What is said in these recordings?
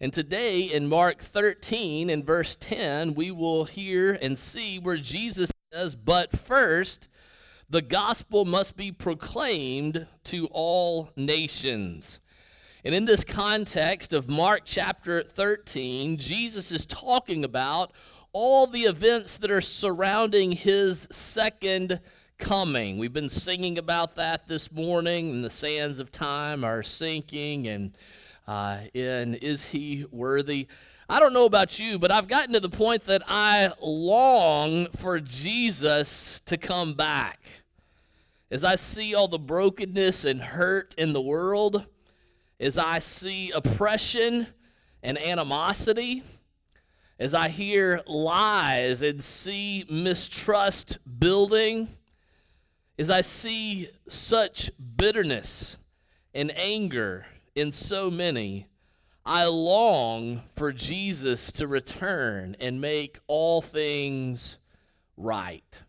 And today in Mark 13 and verse 10, we will hear and see where Jesus says, But first, the gospel must be proclaimed to all nations. And in this context of Mark chapter 13, Jesus is talking about all the events that are surrounding his second coming. We've been singing about that this morning, and the sands of time are sinking, and uh, and is he worthy? I don't know about you, but I've gotten to the point that I long for Jesus to come back. As I see all the brokenness and hurt in the world, as I see oppression and animosity, as I hear lies and see mistrust building, as I see such bitterness and anger in so many, I long for Jesus to return and make all things right.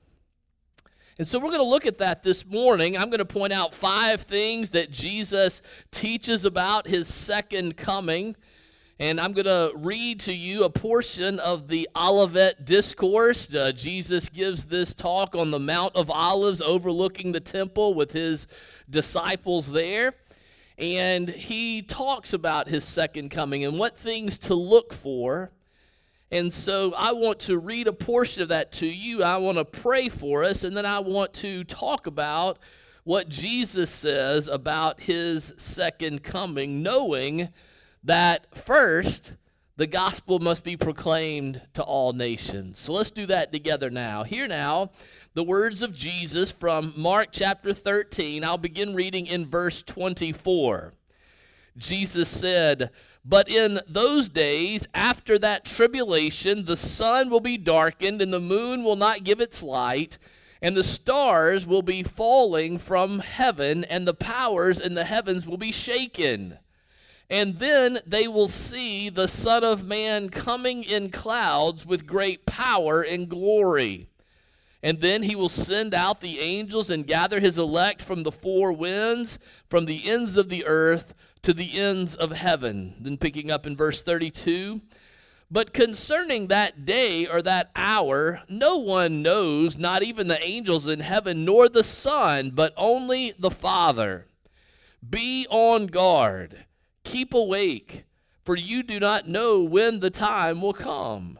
And so we're going to look at that this morning. I'm going to point out five things that Jesus teaches about his second coming. And I'm going to read to you a portion of the Olivet Discourse. Uh, Jesus gives this talk on the Mount of Olives overlooking the temple with his disciples there and he talks about his second coming and what things to look for. And so I want to read a portion of that to you. I want to pray for us, and then I want to talk about what Jesus says about his second coming, knowing that first, the gospel must be proclaimed to all nations. So let's do that together now. Hear now the words of Jesus from Mark chapter 13. I'll begin reading in verse 24. Jesus said, But in those days, after that tribulation, the sun will be darkened, and the moon will not give its light, and the stars will be falling from heaven, and the powers in the heavens will be shaken. And then they will see the Son of Man coming in clouds with great power and glory. And then he will send out the angels and gather his elect from the four winds, from the ends of the earth to the ends of heaven. Then picking up in verse 32. But concerning that day or that hour, no one knows, not even the angels in heaven, nor the Son, but only the Father. Be on guard, keep awake, for you do not know when the time will come.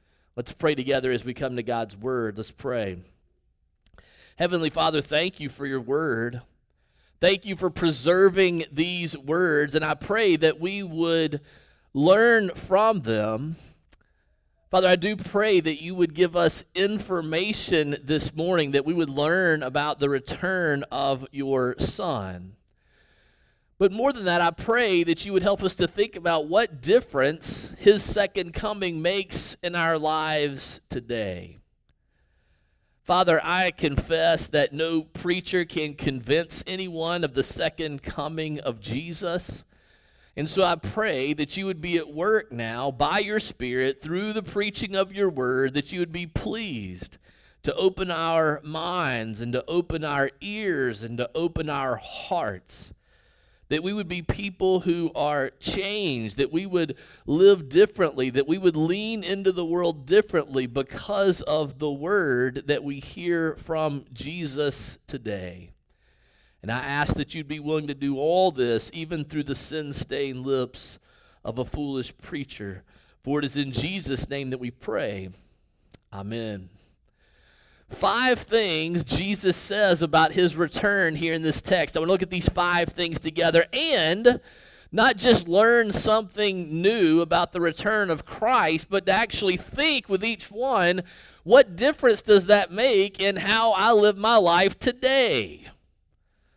Let's pray together as we come to God's word. Let's pray. Heavenly Father, thank you for your word. Thank you for preserving these words, and I pray that we would learn from them. Father, I do pray that you would give us information this morning, that we would learn about the return of your Son. But more than that, I pray that you would help us to think about what difference his second coming makes in our lives today. Father, I confess that no preacher can convince anyone of the second coming of Jesus. And so I pray that you would be at work now by your Spirit through the preaching of your word, that you would be pleased to open our minds and to open our ears and to open our hearts that we would be people who are changed, that we would live differently, that we would lean into the world differently because of the word that we hear from Jesus today. And I ask that you'd be willing to do all this, even through the sin stained lips of a foolish preacher. For it is in Jesus' name that we pray. Amen five things Jesus says about his return here in this text. I want to look at these five things together and not just learn something new about the return of Christ, but to actually think with each one what difference does that make in how I live my life today?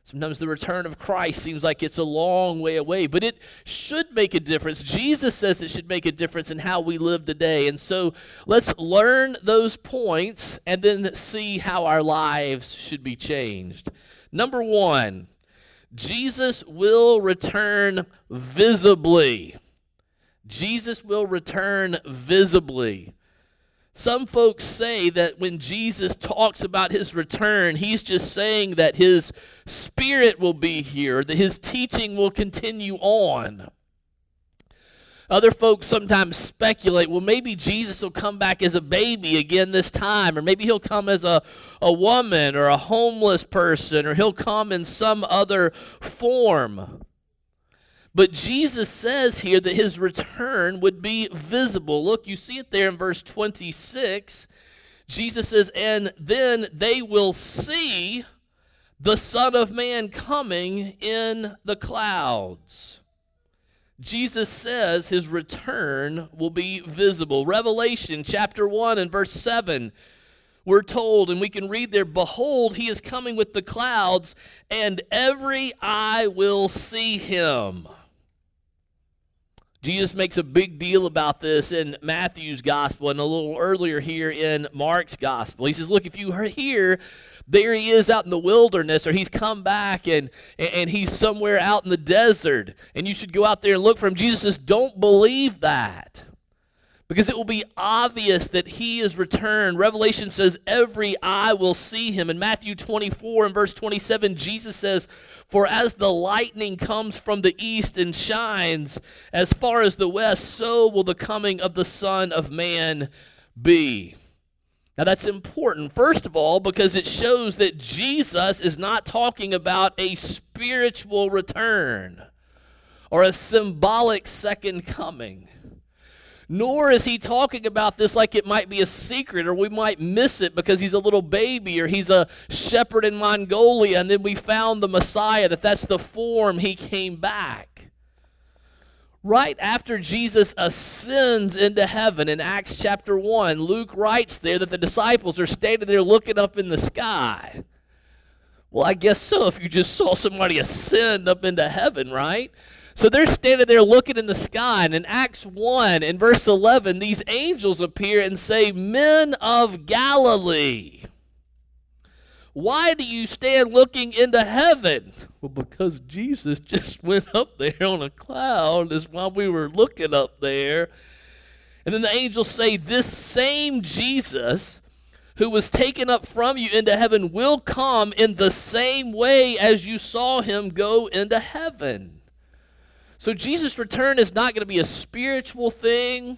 Sometimes the return of Christ seems like it's a long way away, but it should make a difference. Jesus says it should make a difference in how we live today. And so let's learn those points and then see how our lives should be changed. Number one, Jesus will return visibly. Jesus will return visibly. Some folks say that when Jesus talks about his return, he's just saying that his spirit will be here, that his teaching will continue on. Other folks sometimes speculate, well, maybe Jesus will come back as a baby again this time, or maybe he'll come as a, a woman or a homeless person, or he'll come in some other form. But Jesus says here that his return would be visible. Look, you see it there in verse 26. Jesus says, And then they will see the Son of Man coming in the clouds. Jesus says his return will be visible. Revelation chapter 1 and verse 7 we're told, and we can read there, Behold, he is coming with the clouds, and every eye will see him. Jesus makes a big deal about this in Matthew's gospel and a little earlier here in Mark's gospel. He says, Look, if you are here, there he is out in the wilderness, or he's come back and, and he's somewhere out in the desert, and you should go out there and look for him. Jesus says, Don't believe that because it will be obvious that he is returned. Revelation says every eye will see him. In Matthew 24 and verse 27, Jesus says, For as the lightning comes from the east and shines as far as the west, so will the coming of the Son of Man be. Now, that's important, first of all, because it shows that Jesus is not talking about a spiritual return or a symbolic second coming. Nor is he talking about this like it might be a secret or we might miss it because he's a little baby or he's a shepherd in Mongolia and then we found the Messiah, that that's the form he came back. Right after Jesus ascends into heaven in Acts chapter 1, Luke writes there that the disciples are standing there looking up in the sky. Well, I guess so if you just saw somebody ascend up into heaven, right? So they're standing there looking in the sky. And in Acts 1, in verse 11, these angels appear and say, Men of Galilee, why do you stand looking into heaven? Well, because Jesus just went up there on a cloud, is why we were looking up there. And then the angels say, This same Jesus who was taken up from you into heaven will come in the same way as you saw him go into heaven. So Jesus' return is not going to be a spiritual thing.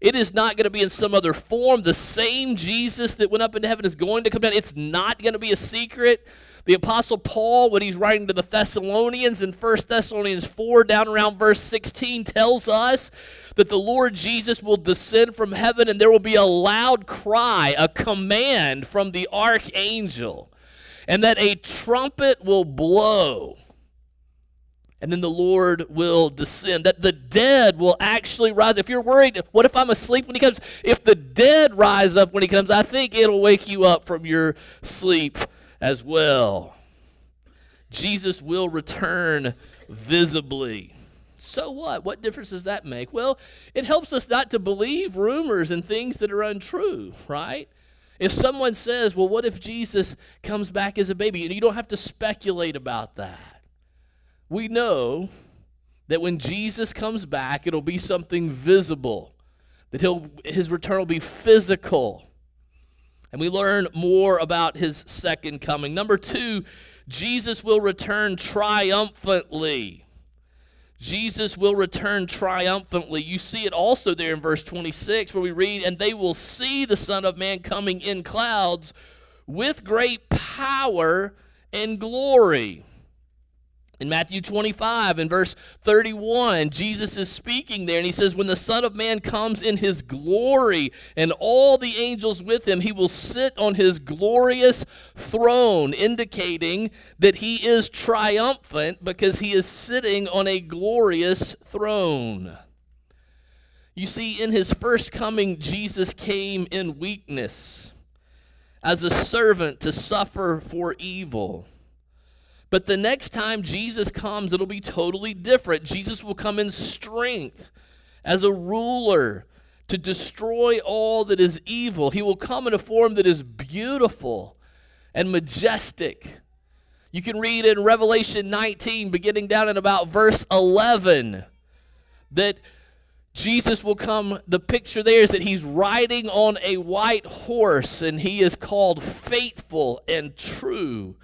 It is not going to be in some other form. The same Jesus that went up into heaven is going to come down. It's not going to be a secret. The Apostle Paul, when he's writing to the Thessalonians in 1 Thessalonians 4, down around verse 16, tells us that the Lord Jesus will descend from heaven and there will be a loud cry, a command from the archangel, and that a trumpet will blow and then the Lord will descend. That the dead will actually rise. If you're worried, what if I'm asleep when He comes? If the dead rise up when He comes, I think it'll wake you up from your sleep as well. Jesus will return visibly. So what? What difference does that make? Well, it helps us not to believe rumors and things that are untrue, right? If someone says, well, what if Jesus comes back as a baby? And you don't have to speculate about that we know that when Jesus comes back, it'll be something visible, that he'll, his return will be physical. And we learn more about his second coming. Number two, Jesus will return triumphantly. Jesus will return triumphantly. You see it also there in verse 26 where we read, And they will see the Son of Man coming in clouds with great power and glory. In Matthew 25, in verse 31, Jesus is speaking there, and he says, When the Son of Man comes in his glory and all the angels with him, he will sit on his glorious throne, indicating that he is triumphant because he is sitting on a glorious throne. You see, in his first coming, Jesus came in weakness as a servant to suffer for evil. But the next time Jesus comes, it'll be totally different. Jesus will come in strength as a ruler to destroy all that is evil. He will come in a form that is beautiful and majestic. You can read in Revelation 19, beginning down in about verse 11, that Jesus will come. The picture there is that he's riding on a white horse and he is called faithful and true.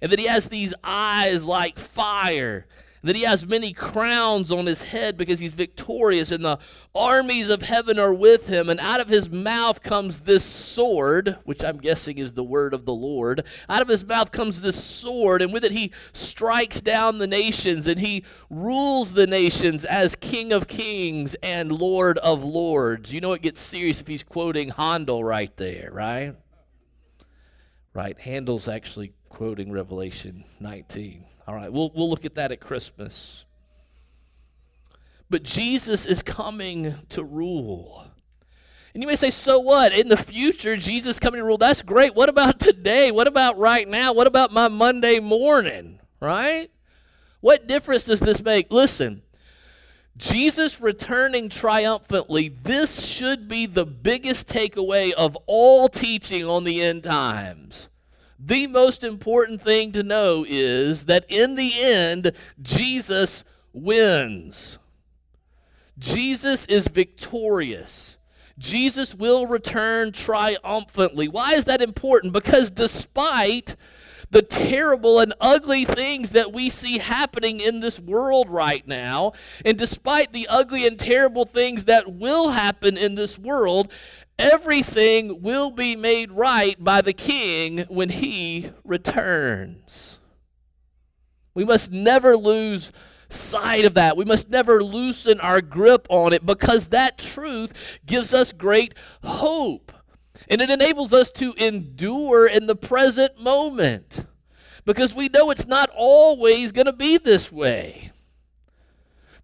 And that he has these eyes like fire and that he has many crowns on his head because he's victorious, and the armies of heaven are with him. And out of his mouth comes this sword, which I'm guessing is the word of the Lord. Out of his mouth comes this sword, and with it he strikes down the nations, and he rules the nations as King of kings and Lord of lords. You know, it gets serious if he's quoting Handel right there, right? Right. Handel's actually quoting Revelation 19. All right, we'll, we'll look at that at Christmas. But Jesus is coming to rule. And you may say, so what? In the future, Jesus coming to rule. That's great. What about today? What about right now? What about my Monday morning? Right? What difference does this make? Listen, Jesus returning triumphantly, this should be the biggest takeaway of all teaching on the end times the most important thing to know is that in the end, Jesus wins. Jesus is victorious. Jesus will return triumphantly. Why is that important? Because despite the terrible and ugly things that we see happening in this world right now, and despite the ugly and terrible things that will happen in this world, everything will be made right by the king when he returns. We must never lose sight of that. We must never loosen our grip on it because that truth gives us great hope. And it enables us to endure in the present moment because we know it's not always going to be this way.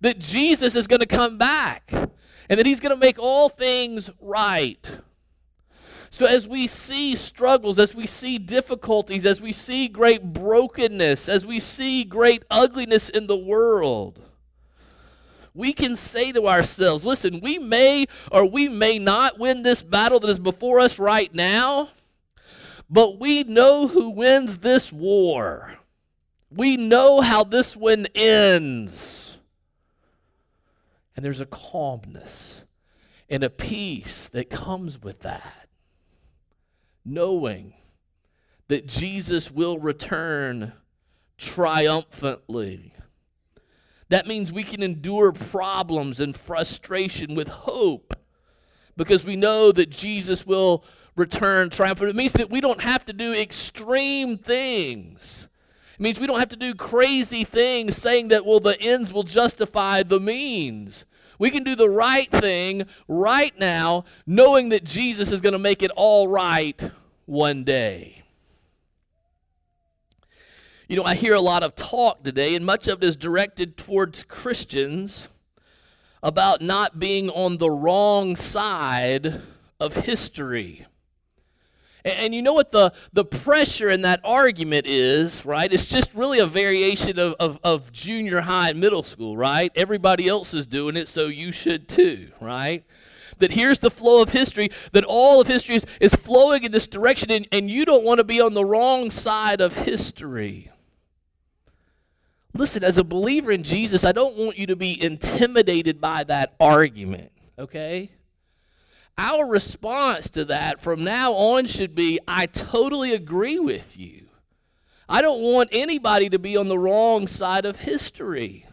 That Jesus is going to come back and that He's going to make all things right. So, as we see struggles, as we see difficulties, as we see great brokenness, as we see great ugliness in the world, we can say to ourselves, listen, we may or we may not win this battle that is before us right now, but we know who wins this war. We know how this one ends. And there's a calmness and a peace that comes with that. Knowing that Jesus will return triumphantly. That means we can endure problems and frustration with hope because we know that Jesus will return triumphant. It means that we don't have to do extreme things it means we don't have to do crazy things saying that, well, the ends will justify the means. We can do the right thing right now, knowing that Jesus is going to make it all right one day. You know, I hear a lot of talk today, and much of it is directed towards Christians about not being on the wrong side of history. And, and you know what the, the pressure in that argument is, right? It's just really a variation of, of, of junior high and middle school, right? Everybody else is doing it, so you should too, right? that here's the flow of history, that all of history is, is flowing in this direction, and, and you don't want to be on the wrong side of history. Listen, as a believer in Jesus, I don't want you to be intimidated by that argument, okay? Our response to that from now on should be I totally agree with you. I don't want anybody to be on the wrong side of history.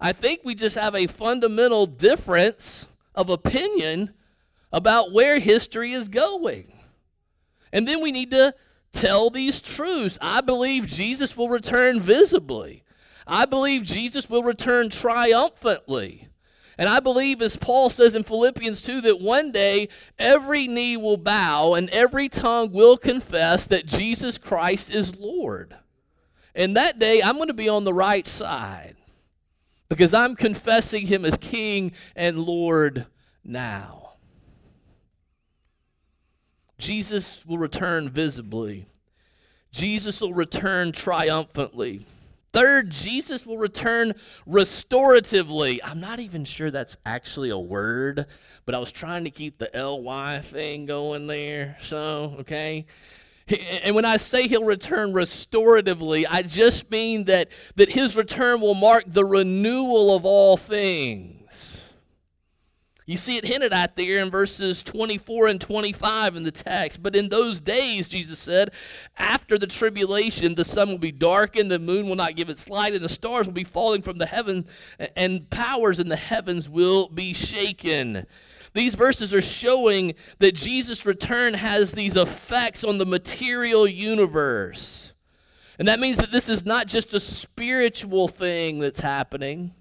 I think we just have a fundamental difference of opinion about where history is going. And then we need to tell these truths. I believe Jesus will return visibly. I believe Jesus will return triumphantly. And I believe, as Paul says in Philippians 2, that one day every knee will bow and every tongue will confess that Jesus Christ is Lord. And that day, I'm going to be on the right side because I'm confessing him as King and Lord now. Jesus will return visibly. Jesus will return triumphantly. Third, Jesus will return restoratively. I'm not even sure that's actually a word, but I was trying to keep the ly thing going there. So, okay. And when I say he'll return restoratively, I just mean that, that his return will mark the renewal of all things. You see it hinted at there in verses 24 and 25 in the text. But in those days, Jesus said, after the tribulation, the sun will be darkened, the moon will not give its light, and the stars will be falling from the heaven, and powers in the heavens will be shaken. These verses are showing that Jesus' return has these effects on the material universe. And that means that this is not just a spiritual thing that's happening,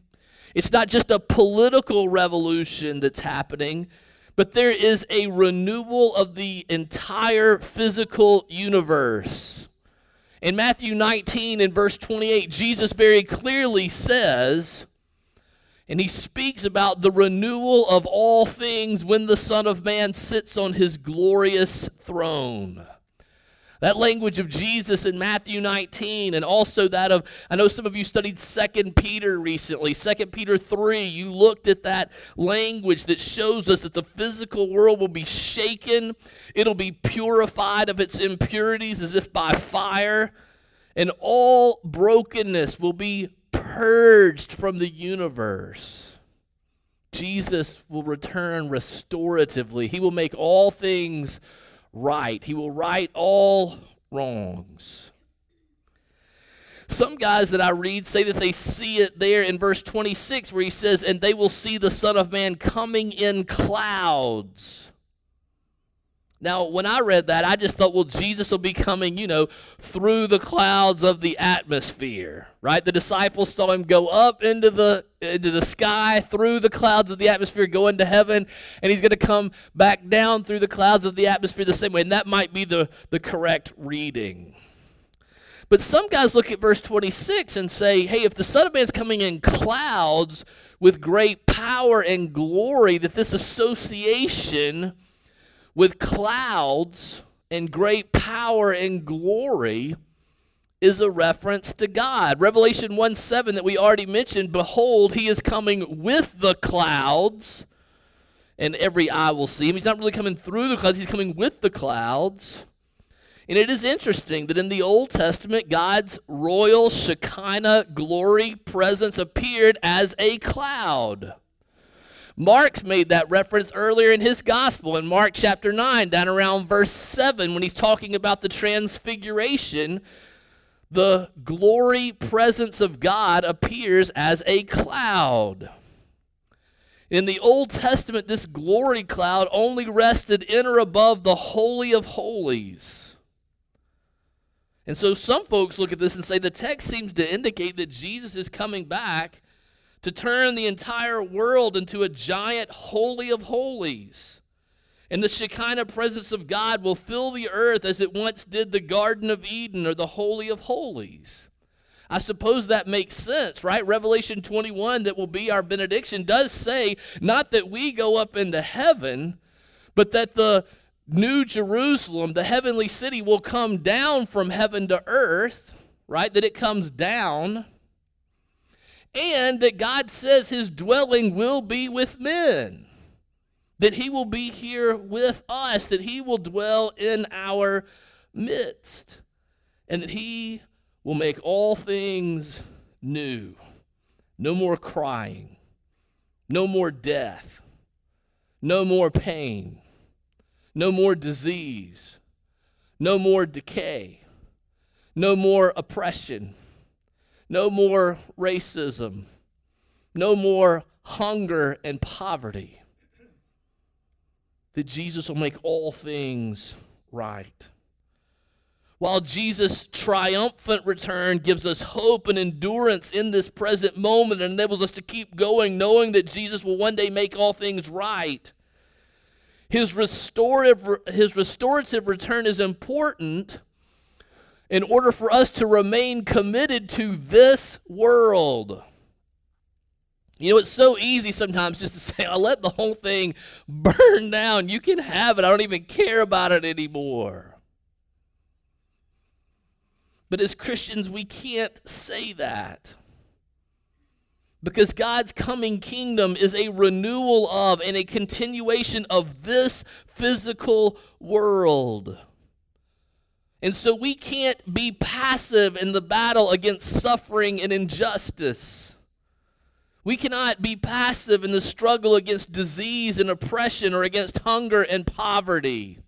it's not just a political revolution that's happening, but there is a renewal of the entire physical universe. In Matthew 19 and verse 28, Jesus very clearly says, and he speaks about the renewal of all things when the Son of Man sits on his glorious throne. That language of Jesus in Matthew 19, and also that of, I know some of you studied 2 Peter recently, 2 Peter 3. You looked at that language that shows us that the physical world will be shaken, it'll be purified of its impurities as if by fire, and all brokenness will be purged from the universe. Jesus will return restoratively. He will make all things right. He will right all wrongs. Some guys that I read say that they see it there in verse 26 where he says, And they will see the Son of Man coming in clouds. Now, when I read that, I just thought, well, Jesus will be coming, you know, through the clouds of the atmosphere, right? The disciples saw him go up into the into the sky through the clouds of the atmosphere, go into heaven, and he's going to come back down through the clouds of the atmosphere the same way. And that might be the, the correct reading. But some guys look at verse 26 and say, hey, if the Son of Man's coming in clouds with great power and glory, that this association with clouds and great power and glory is a reference to God. Revelation 1 7 that we already mentioned, behold, he is coming with the clouds, and every eye will see him. He's not really coming through the clouds, he's coming with the clouds. And it is interesting that in the Old Testament, God's royal Shekinah glory presence appeared as a cloud. Mark's made that reference earlier in his gospel in Mark chapter 9, down around verse 7, when he's talking about the transfiguration. The glory presence of God appears as a cloud. In the Old Testament, this glory cloud only rested in or above the Holy of Holies. And so some folks look at this and say the text seems to indicate that Jesus is coming back to turn the entire world into a giant holy of holies. And the Shekinah presence of God will fill the earth as it once did the Garden of Eden or the Holy of Holies. I suppose that makes sense, right? Revelation 21, that will be our benediction, does say not that we go up into heaven, but that the New Jerusalem, the heavenly city, will come down from heaven to earth, right? That it comes down and that God says his dwelling will be with men, that he will be here with us, that he will dwell in our midst, and that he will make all things new. No more crying, no more death, no more pain, no more disease, no more decay, no more oppression no more racism. No more hunger and poverty. That Jesus will make all things right. While Jesus' triumphant return gives us hope and endurance in this present moment and enables us to keep going, knowing that Jesus will one day make all things right, his restorative, his restorative return is important in order for us to remain committed to this world. You know, it's so easy sometimes just to say, I'll let the whole thing burn down. You can have it. I don't even care about it anymore. But as Christians, we can't say that. Because God's coming kingdom is a renewal of and a continuation of this physical world. And so we can't be passive in the battle against suffering and injustice. We cannot be passive in the struggle against disease and oppression or against hunger and poverty.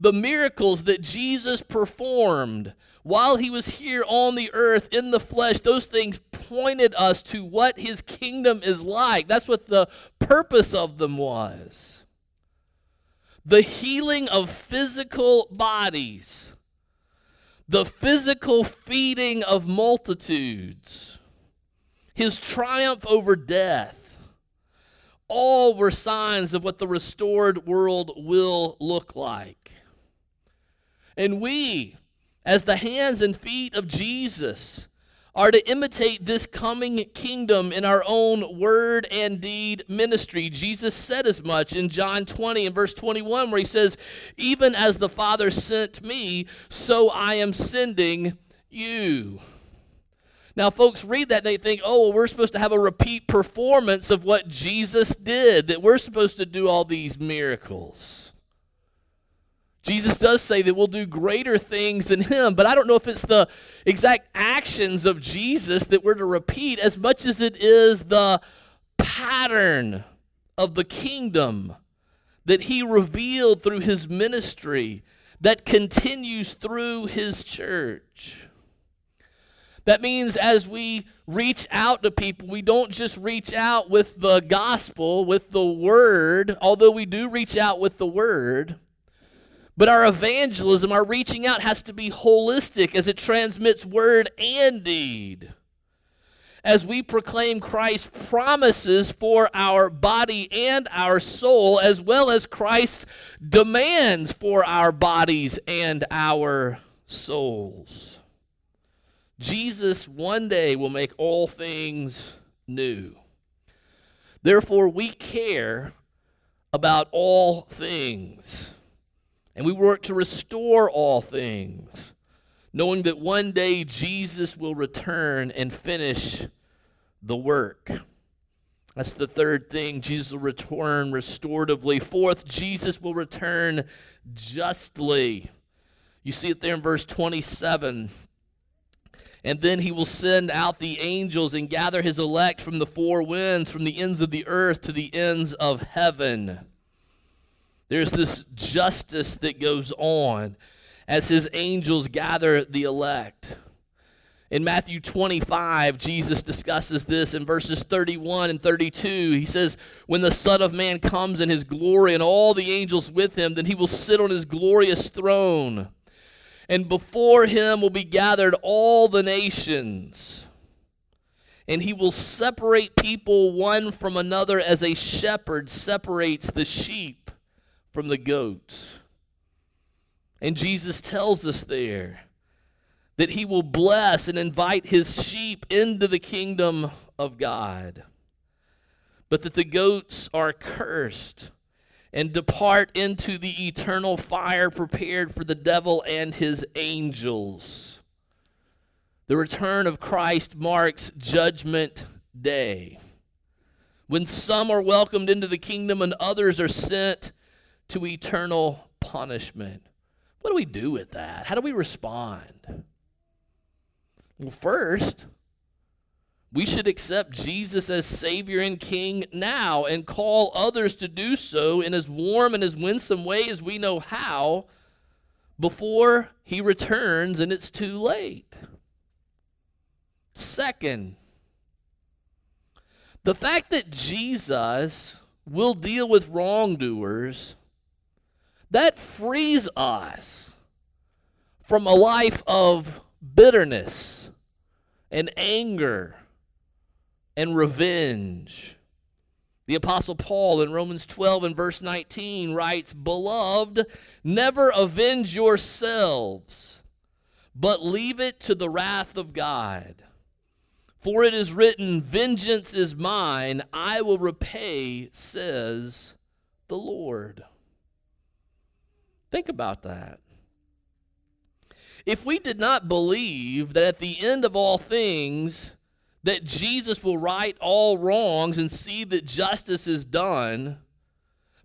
The miracles that Jesus performed while he was here on the earth in the flesh, those things pointed us to what his kingdom is like. That's what the purpose of them was. The healing of physical bodies, the physical feeding of multitudes, his triumph over death, all were signs of what the restored world will look like. And we, as the hands and feet of Jesus, are to imitate this coming kingdom in our own word and deed ministry. Jesus said as much in John 20 and verse 21, where he says, Even as the Father sent me, so I am sending you. Now, folks read that and they think, oh, well, we're supposed to have a repeat performance of what Jesus did, that we're supposed to do all these miracles. Jesus does say that we'll do greater things than him, but I don't know if it's the exact actions of Jesus that we're to repeat as much as it is the pattern of the kingdom that he revealed through his ministry that continues through his church. That means as we reach out to people, we don't just reach out with the gospel, with the word, although we do reach out with the word but our evangelism, our reaching out, has to be holistic as it transmits word and deed. As we proclaim Christ's promises for our body and our soul, as well as Christ's demands for our bodies and our souls. Jesus one day will make all things new. Therefore, we care about all things. And we work to restore all things, knowing that one day Jesus will return and finish the work. That's the third thing. Jesus will return restoratively. Fourth, Jesus will return justly. You see it there in verse 27. And then he will send out the angels and gather his elect from the four winds, from the ends of the earth to the ends of heaven. There's this justice that goes on as his angels gather the elect. In Matthew 25, Jesus discusses this in verses 31 and 32. He says, When the Son of Man comes in his glory and all the angels with him, then he will sit on his glorious throne. And before him will be gathered all the nations. And he will separate people one from another as a shepherd separates the sheep from the goats. And Jesus tells us there that he will bless and invite his sheep into the kingdom of God, but that the goats are cursed and depart into the eternal fire prepared for the devil and his angels. The return of Christ marks Judgment Day, when some are welcomed into the kingdom and others are sent to eternal punishment. What do we do with that? How do we respond? Well, first, we should accept Jesus as Savior and King now and call others to do so in as warm and as winsome way as we know how before He returns and it's too late. Second, the fact that Jesus will deal with wrongdoers that frees us from a life of bitterness and anger and revenge. The Apostle Paul in Romans 12 and verse 19 writes, Beloved, never avenge yourselves, but leave it to the wrath of God. For it is written, Vengeance is mine, I will repay, says the Lord. Think about that. if we did not believe that at the end of all things, that Jesus will right all wrongs and see that justice is done,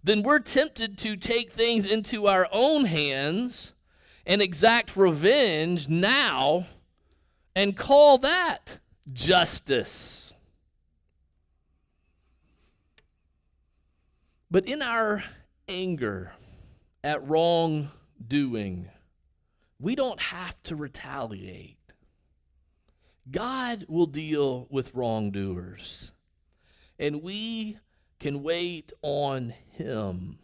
then we're tempted to take things into our own hands and exact revenge now and call that justice. But in our anger at wrongdoing, we don't have to retaliate. God will deal with wrongdoers, and we can wait on Him.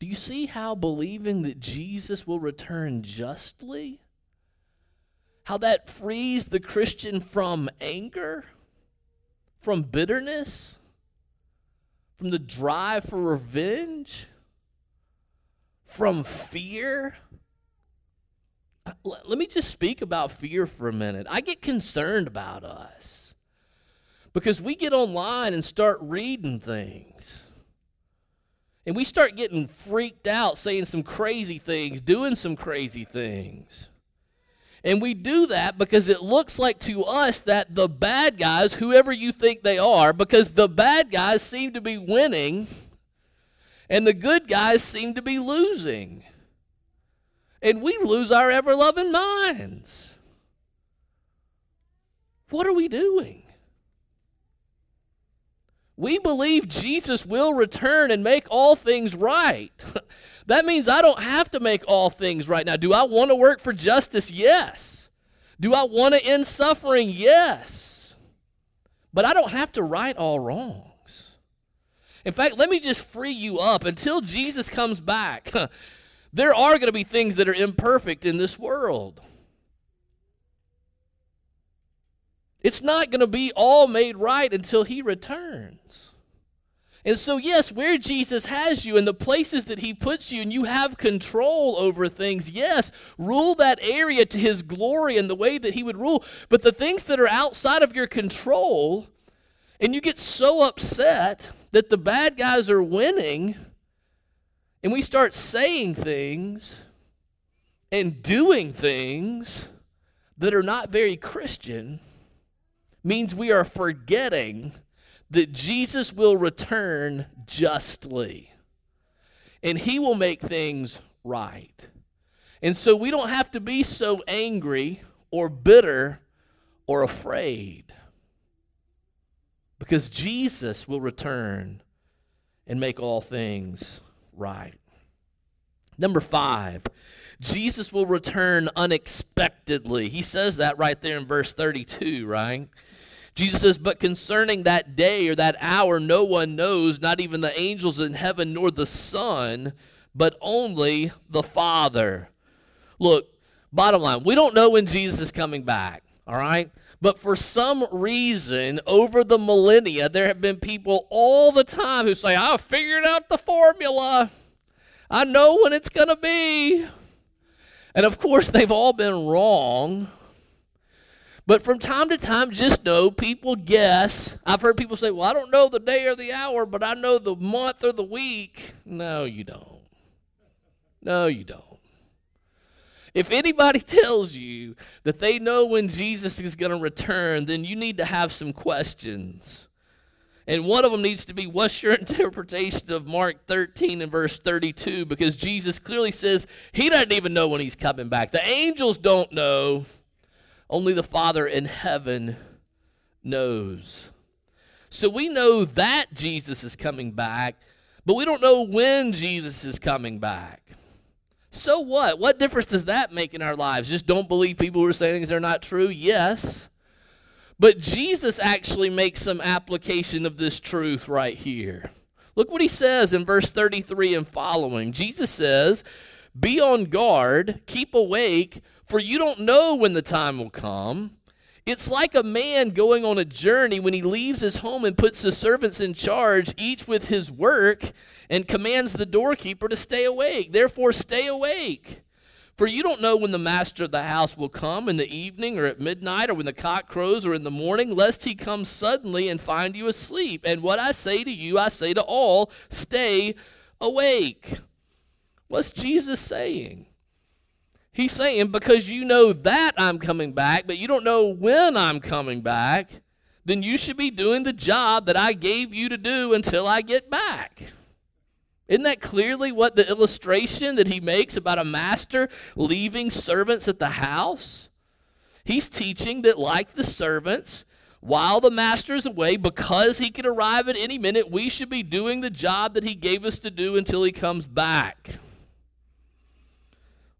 Do you see how believing that Jesus will return justly? How that frees the Christian from anger, from bitterness, from the drive for revenge, from fear? Uh, let me just speak about fear for a minute. I get concerned about us because we get online and start reading things. And we start getting freaked out, saying some crazy things, doing some crazy things. And we do that because it looks like to us that the bad guys, whoever you think they are, because the bad guys seem to be winning and the good guys seem to be losing and we lose our ever loving minds. What are we doing? We believe Jesus will return and make all things right. that means I don't have to make all things right now. Do I want to work for justice? Yes. Do I want to end suffering? Yes. But I don't have to right all wrongs. In fact, let me just free you up until Jesus comes back. There are going to be things that are imperfect in this world. It's not going to be all made right until he returns. And so, yes, where Jesus has you and the places that he puts you, and you have control over things, yes, rule that area to his glory and the way that he would rule. But the things that are outside of your control, and you get so upset that the bad guys are winning and we start saying things and doing things that are not very Christian, means we are forgetting that Jesus will return justly and he will make things right. And so we don't have to be so angry or bitter or afraid because Jesus will return and make all things right. Number five, Jesus will return unexpectedly. He says that right there in verse 32, right? Jesus says, But concerning that day or that hour, no one knows, not even the angels in heaven nor the Son, but only the Father. Look, bottom line, we don't know when Jesus is coming back, all right? But for some reason, over the millennia, there have been people all the time who say, I figured out the formula. I know when it's going to be. And of course, they've all been wrong. But from time to time, just know people guess. I've heard people say, Well, I don't know the day or the hour, but I know the month or the week. No, you don't. No, you don't. If anybody tells you that they know when Jesus is going to return, then you need to have some questions. And one of them needs to be what's your interpretation of Mark 13 and verse 32? Because Jesus clearly says he doesn't even know when he's coming back. The angels don't know, only the Father in heaven knows. So we know that Jesus is coming back, but we don't know when Jesus is coming back. So what? What difference does that make in our lives? Just don't believe people who are saying things that are not true? Yes. But Jesus actually makes some application of this truth right here. Look what he says in verse 33 and following. Jesus says, Be on guard, keep awake, for you don't know when the time will come. It's like a man going on a journey when he leaves his home and puts the servants in charge, each with his work and commands the doorkeeper to stay awake. Therefore, stay awake. For you don't know when the master of the house will come in the evening or at midnight or when the cock crows or in the morning, lest he come suddenly and find you asleep. And what I say to you, I say to all stay awake. What's Jesus saying? He's saying, because you know that I'm coming back, but you don't know when I'm coming back, then you should be doing the job that I gave you to do until I get back. Isn't that clearly what the illustration that he makes about a master leaving servants at the house? He's teaching that, like the servants, while the master is away, because he can arrive at any minute, we should be doing the job that he gave us to do until he comes back.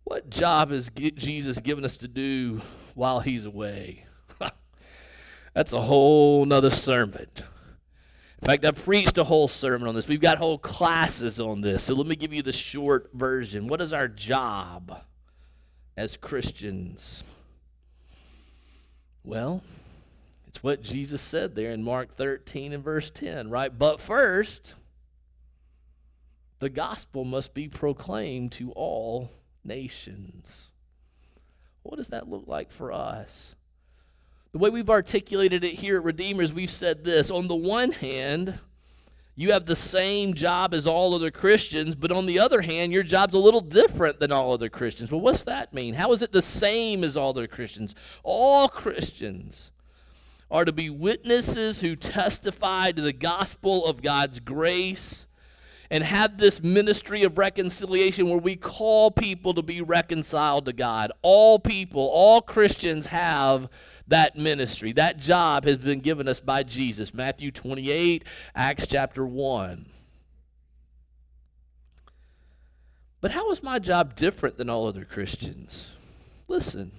What job has Jesus given us to do while he's away? That's a whole nother sermon. In fact, I've preached a whole sermon on this. We've got whole classes on this. So let me give you the short version. What is our job as Christians? Well, it's what Jesus said there in Mark 13 and verse 10, right? But first, the gospel must be proclaimed to all nations. What does that look like for us? The way we've articulated it here at Redeemers, we've said this. On the one hand, you have the same job as all other Christians, but on the other hand, your job's a little different than all other Christians. Well, what's that mean? How is it the same as all other Christians? All Christians are to be witnesses who testify to the gospel of God's grace and have this ministry of reconciliation where we call people to be reconciled to God. All people, all Christians have that ministry. That job has been given us by Jesus. Matthew 28, Acts chapter 1. But how is my job different than all other Christians? Listen,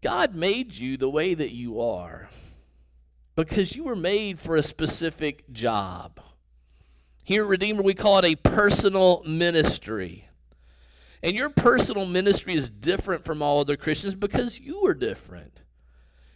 God made you the way that you are because you were made for a specific job. Here at Redeemer, we call it a personal ministry. And your personal ministry is different from all other Christians because you are different.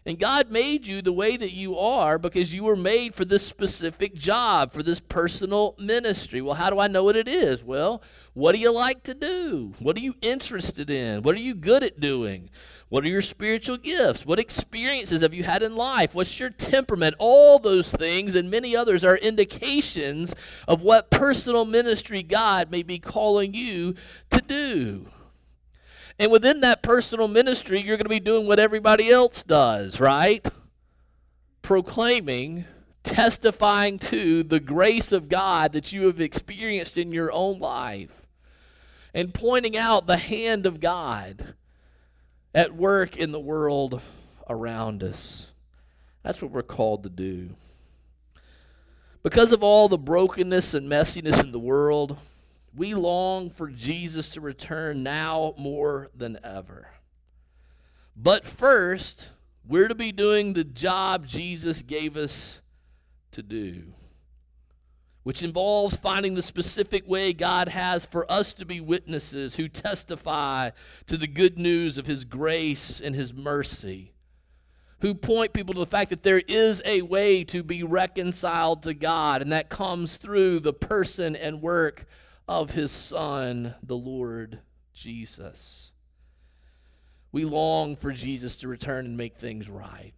And God made you the way that you are because you were made for this specific job, for this personal ministry. Well, how do I know what it is? Well, what do you like to do? What are you interested in? What are you good at doing? What are your spiritual gifts? What experiences have you had in life? What's your temperament? All those things and many others are indications of what personal ministry God may be calling you to do. And within that personal ministry, you're going to be doing what everybody else does, right? Proclaiming, testifying to the grace of God that you have experienced in your own life, and pointing out the hand of God at work in the world around us. That's what we're called to do. Because of all the brokenness and messiness in the world, we long for Jesus to return now more than ever. But first, we're to be doing the job Jesus gave us to do, which involves finding the specific way God has for us to be witnesses who testify to the good news of His grace and His mercy. Who point people to the fact that there is a way to be reconciled to God, and that comes through the person and work of his Son, the Lord Jesus. We long for Jesus to return and make things right.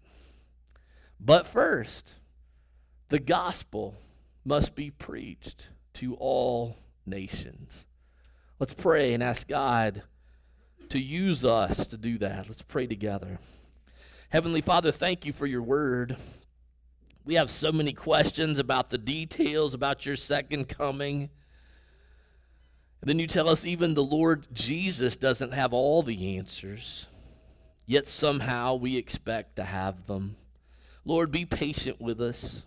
But first, the gospel must be preached to all nations. Let's pray and ask God to use us to do that. Let's pray together. Heavenly Father, thank you for your word. We have so many questions about the details about your second coming. And then you tell us even the Lord Jesus doesn't have all the answers, yet somehow we expect to have them. Lord, be patient with us.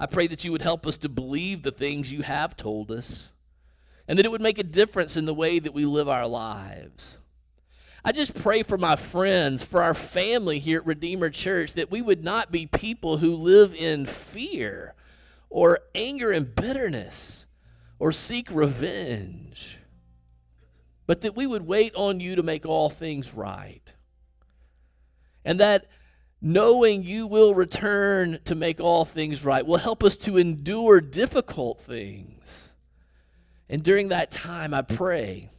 I pray that you would help us to believe the things you have told us and that it would make a difference in the way that we live our lives. I just pray for my friends, for our family here at Redeemer Church, that we would not be people who live in fear or anger and bitterness or seek revenge, but that we would wait on you to make all things right. And that knowing you will return to make all things right will help us to endure difficult things. And during that time, I pray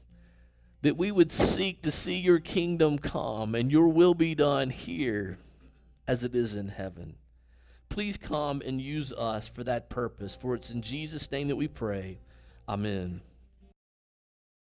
that we would seek to see your kingdom come and your will be done here as it is in heaven. Please come and use us for that purpose, for it's in Jesus' name that we pray. Amen.